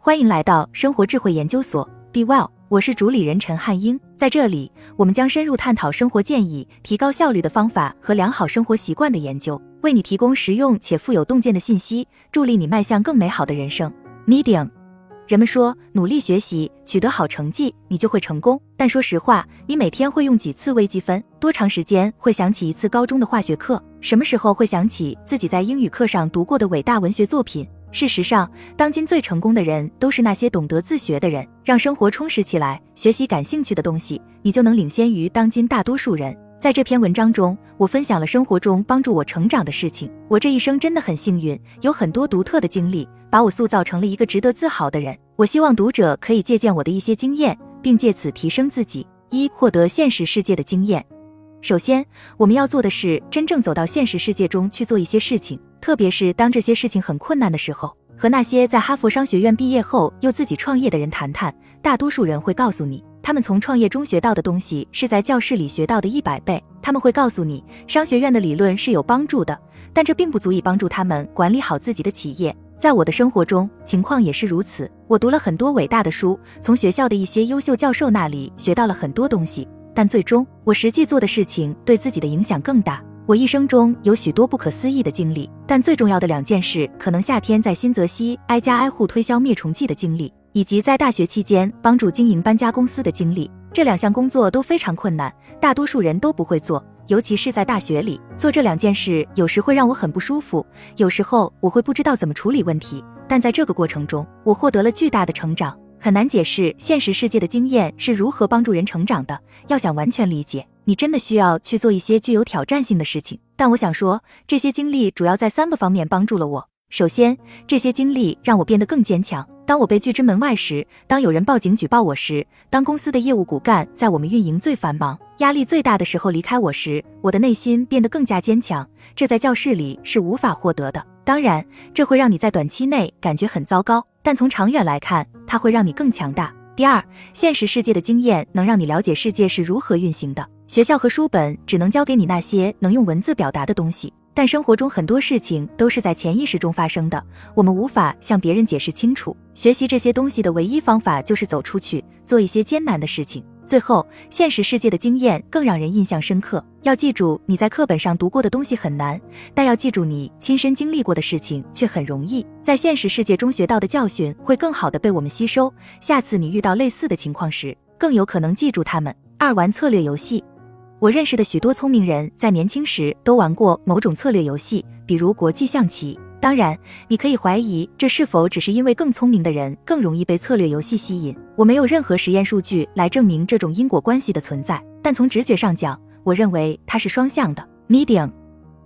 欢迎来到生活智慧研究所，Be Well，我是主理人陈汉英。在这里，我们将深入探讨生活建议、提高效率的方法和良好生活习惯的研究，为你提供实用且富有洞见的信息，助力你迈向更美好的人生。Medium，人们说努力学习，取得好成绩，你就会成功。但说实话，你每天会用几次微积分？多长时间会想起一次高中的化学课？什么时候会想起自己在英语课上读过的伟大文学作品？事实上，当今最成功的人都是那些懂得自学的人。让生活充实起来，学习感兴趣的东西，你就能领先于当今大多数人。在这篇文章中，我分享了生活中帮助我成长的事情。我这一生真的很幸运，有很多独特的经历，把我塑造成了一个值得自豪的人。我希望读者可以借鉴我的一些经验，并借此提升自己。一、获得现实世界的经验。首先，我们要做的是真正走到现实世界中去做一些事情。特别是当这些事情很困难的时候，和那些在哈佛商学院毕业后又自己创业的人谈谈，大多数人会告诉你，他们从创业中学到的东西是在教室里学到的一百倍。他们会告诉你，商学院的理论是有帮助的，但这并不足以帮助他们管理好自己的企业。在我的生活中，情况也是如此。我读了很多伟大的书，从学校的一些优秀教授那里学到了很多东西，但最终我实际做的事情对自己的影响更大。我一生中有许多不可思议的经历，但最重要的两件事，可能夏天在新泽西挨家挨户推销灭虫剂的经历，以及在大学期间帮助经营搬家公司的经历。这两项工作都非常困难，大多数人都不会做，尤其是在大学里做这两件事，有时会让我很不舒服，有时候我会不知道怎么处理问题。但在这个过程中，我获得了巨大的成长。很难解释现实世界的经验是如何帮助人成长的。要想完全理解。你真的需要去做一些具有挑战性的事情，但我想说，这些经历主要在三个方面帮助了我。首先，这些经历让我变得更坚强。当我被拒之门外时，当有人报警举报我时，当公司的业务骨干在我们运营最繁忙、压力最大的时候离开我时，我的内心变得更加坚强。这在教室里是无法获得的。当然，这会让你在短期内感觉很糟糕，但从长远来看，它会让你更强大。第二，现实世界的经验能让你了解世界是如何运行的。学校和书本只能教给你那些能用文字表达的东西，但生活中很多事情都是在潜意识中发生的，我们无法向别人解释清楚。学习这些东西的唯一方法就是走出去，做一些艰难的事情。最后，现实世界的经验更让人印象深刻。要记住，你在课本上读过的东西很难，但要记住你亲身经历过的事情却很容易。在现实世界中学到的教训会更好的被我们吸收，下次你遇到类似的情况时，更有可能记住它们。二玩策略游戏。我认识的许多聪明人在年轻时都玩过某种策略游戏，比如国际象棋。当然，你可以怀疑这是否只是因为更聪明的人更容易被策略游戏吸引。我没有任何实验数据来证明这种因果关系的存在，但从直觉上讲，我认为它是双向的。Medium，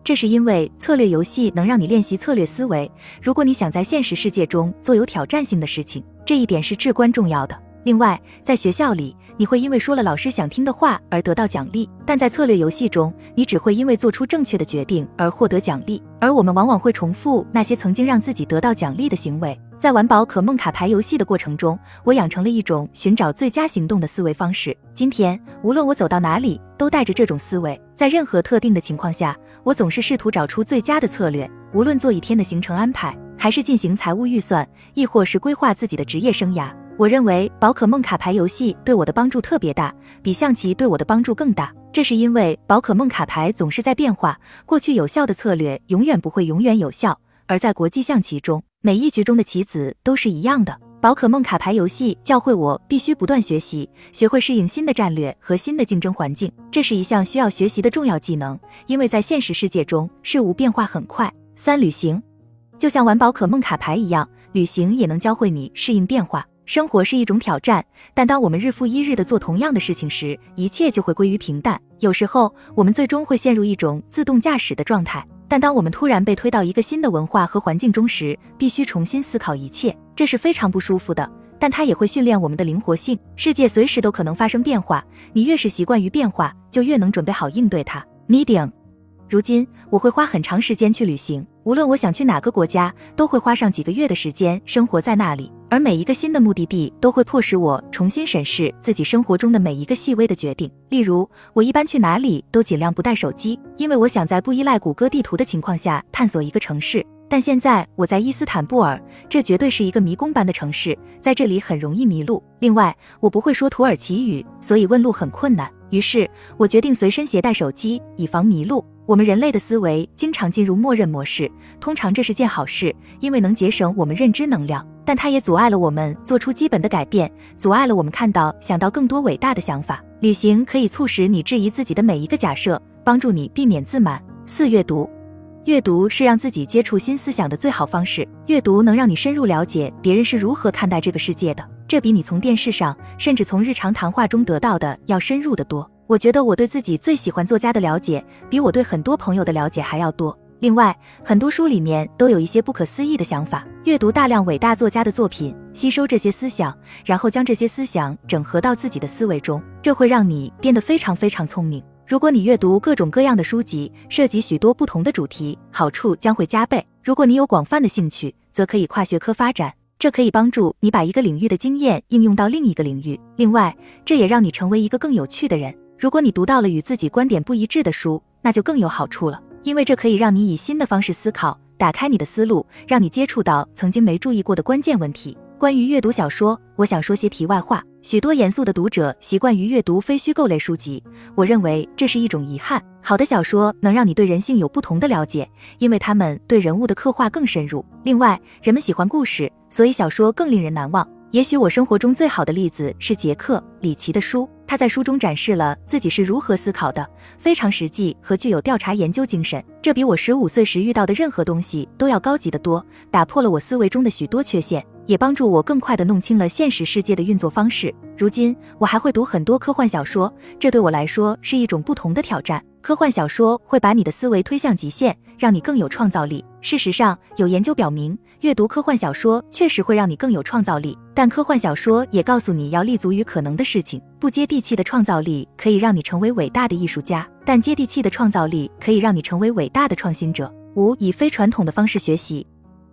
这是因为策略游戏能让你练习策略思维。如果你想在现实世界中做有挑战性的事情，这一点是至关重要的。另外，在学校里，你会因为说了老师想听的话而得到奖励，但在策略游戏中，你只会因为做出正确的决定而获得奖励。而我们往往会重复那些曾经让自己得到奖励的行为。在玩宝可梦卡牌游戏的过程中，我养成了一种寻找最佳行动的思维方式。今天，无论我走到哪里，都带着这种思维。在任何特定的情况下，我总是试图找出最佳的策略。无论做一天的行程安排，还是进行财务预算，亦或是规划自己的职业生涯。我认为宝可梦卡牌游戏对我的帮助特别大，比象棋对我的帮助更大。这是因为宝可梦卡牌总是在变化，过去有效的策略永远不会永远有效。而在国际象棋中，每一局中的棋子都是一样的。宝可梦卡牌游戏教会我必须不断学习，学会适应新的战略和新的竞争环境。这是一项需要学习的重要技能，因为在现实世界中事物变化很快。三、旅行，就像玩宝可梦卡牌一样，旅行也能教会你适应变化。生活是一种挑战，但当我们日复一日的做同样的事情时，一切就会归于平淡。有时候，我们最终会陷入一种自动驾驶的状态。但当我们突然被推到一个新的文化和环境中时，必须重新思考一切，这是非常不舒服的。但它也会训练我们的灵活性。世界随时都可能发生变化，你越是习惯于变化，就越能准备好应对它。Medium。如今我会花很长时间去旅行，无论我想去哪个国家，都会花上几个月的时间生活在那里。而每一个新的目的地都会迫使我重新审视自己生活中的每一个细微的决定。例如，我一般去哪里都尽量不带手机，因为我想在不依赖谷歌地图的情况下探索一个城市。但现在我在伊斯坦布尔，这绝对是一个迷宫般的城市，在这里很容易迷路。另外，我不会说土耳其语，所以问路很困难。于是我决定随身携带手机，以防迷路。我们人类的思维经常进入默认模式，通常这是件好事，因为能节省我们认知能量，但它也阻碍了我们做出基本的改变，阻碍了我们看到、想到更多伟大的想法。旅行可以促使你质疑自己的每一个假设，帮助你避免自满。四、阅读，阅读是让自己接触新思想的最好方式。阅读能让你深入了解别人是如何看待这个世界的，这比你从电视上，甚至从日常谈话中得到的要深入的多。我觉得我对自己最喜欢作家的了解，比我对很多朋友的了解还要多。另外，很多书里面都有一些不可思议的想法。阅读大量伟大作家的作品，吸收这些思想，然后将这些思想整合到自己的思维中，这会让你变得非常非常聪明。如果你阅读各种各样的书籍，涉及许多不同的主题，好处将会加倍。如果你有广泛的兴趣，则可以跨学科发展，这可以帮助你把一个领域的经验应用到另一个领域。另外，这也让你成为一个更有趣的人。如果你读到了与自己观点不一致的书，那就更有好处了，因为这可以让你以新的方式思考，打开你的思路，让你接触到曾经没注意过的关键问题。关于阅读小说，我想说些题外话。许多严肃的读者习惯于阅读非虚构类书籍，我认为这是一种遗憾。好的小说能让你对人性有不同的了解，因为他们对人物的刻画更深入。另外，人们喜欢故事，所以小说更令人难忘。也许我生活中最好的例子是杰克·里奇的书。他在书中展示了自己是如何思考的，非常实际和具有调查研究精神。这比我十五岁时遇到的任何东西都要高级得多，打破了我思维中的许多缺陷，也帮助我更快地弄清了现实世界的运作方式。如今，我还会读很多科幻小说，这对我来说是一种不同的挑战。科幻小说会把你的思维推向极限，让你更有创造力。事实上，有研究表明，阅读科幻小说确实会让你更有创造力。但科幻小说也告诉你要立足于可能的事情。不接地气的创造力可以让你成为伟大的艺术家，但接地气的创造力可以让你成为伟大的创新者。五、以非传统的方式学习。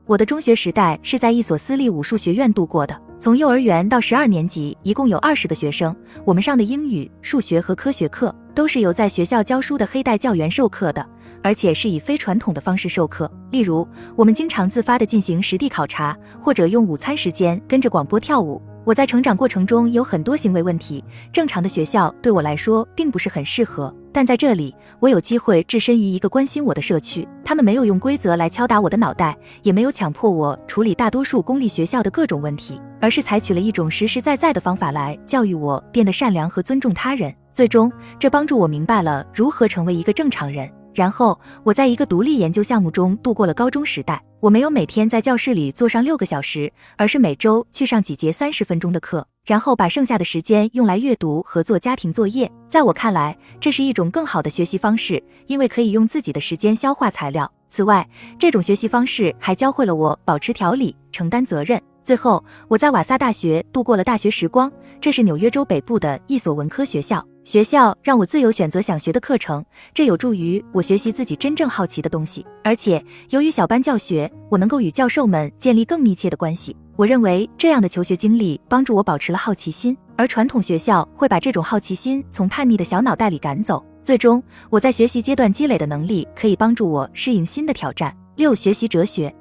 我的中学时代是在一所私立武术学院度过的。从幼儿园到十二年级，一共有二十个学生。我们上的英语、数学和科学课都是由在学校教书的黑带教员授课的，而且是以非传统的方式授课。例如，我们经常自发地进行实地考察，或者用午餐时间跟着广播跳舞。我在成长过程中有很多行为问题，正常的学校对我来说并不是很适合。但在这里，我有机会置身于一个关心我的社区。他们没有用规则来敲打我的脑袋，也没有强迫我处理大多数公立学校的各种问题，而是采取了一种实实在在的方法来教育我变得善良和尊重他人。最终，这帮助我明白了如何成为一个正常人。然后，我在一个独立研究项目中度过了高中时代。我没有每天在教室里坐上六个小时，而是每周去上几节三十分钟的课。然后把剩下的时间用来阅读和做家庭作业。在我看来，这是一种更好的学习方式，因为可以用自己的时间消化材料。此外，这种学习方式还教会了我保持条理、承担责任。最后，我在瓦萨大学度过了大学时光，这是纽约州北部的一所文科学校。学校让我自由选择想学的课程，这有助于我学习自己真正好奇的东西。而且，由于小班教学，我能够与教授们建立更密切的关系。我认为这样的求学经历帮助我保持了好奇心，而传统学校会把这种好奇心从叛逆的小脑袋里赶走。最终，我在学习阶段积累的能力可以帮助我适应新的挑战。六、学习哲学。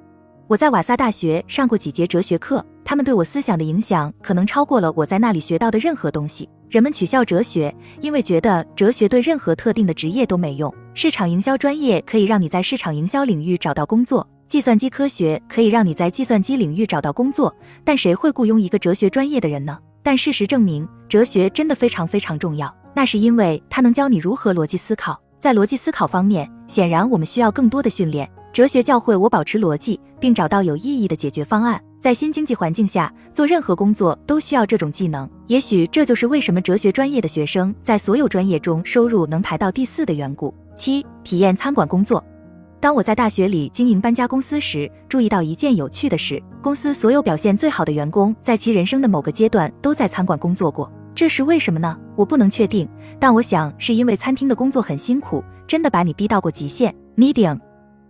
我在瓦萨大学上过几节哲学课，他们对我思想的影响可能超过了我在那里学到的任何东西。人们取笑哲学，因为觉得哲学对任何特定的职业都没用。市场营销专业可以让你在市场营销领域找到工作。计算机科学可以让你在计算机领域找到工作，但谁会雇佣一个哲学专业的人呢？但事实证明，哲学真的非常非常重要。那是因为它能教你如何逻辑思考。在逻辑思考方面，显然我们需要更多的训练。哲学教会我保持逻辑，并找到有意义的解决方案。在新经济环境下，做任何工作都需要这种技能。也许这就是为什么哲学专业的学生在所有专业中收入能排到第四的缘故。七、体验餐馆工作。当我在大学里经营搬家公司时，注意到一件有趣的事：公司所有表现最好的员工，在其人生的某个阶段都在餐馆工作过。这是为什么呢？我不能确定，但我想是因为餐厅的工作很辛苦，真的把你逼到过极限。Medium，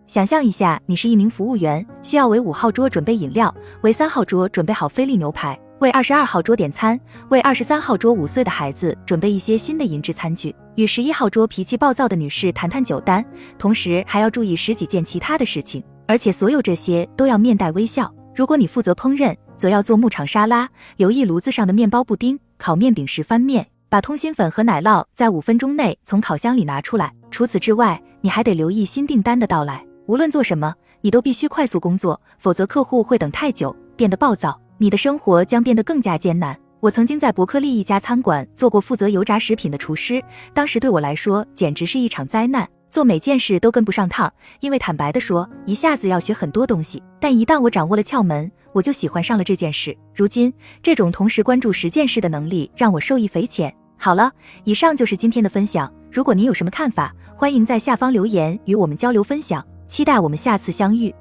想象一下，你是一名服务员，需要为五号桌准备饮料，为三号桌准备好菲力牛排。为二十二号桌点餐，为二十三号桌五岁的孩子准备一些新的银质餐具，与十一号桌脾气暴躁的女士谈谈酒单，同时还要注意十几件其他的事情。而且所有这些都要面带微笑。如果你负责烹饪，则要做牧场沙拉，留意炉子上的面包布丁、烤面饼时翻面，把通心粉和奶酪在五分钟内从烤箱里拿出来。除此之外，你还得留意新订单的到来。无论做什么，你都必须快速工作，否则客户会等太久，变得暴躁，你的生活将变得更加艰难。我曾经在伯克利一家餐馆做过负责油炸食品的厨师，当时对我来说简直是一场灾难，做每件事都跟不上趟，因为坦白的说，一下子要学很多东西。但一旦我掌握了窍门，我就喜欢上了这件事。如今，这种同时关注十件事的能力让我受益匪浅。好了，以上就是今天的分享。如果您有什么看法，欢迎在下方留言与我们交流分享。期待我们下次相遇。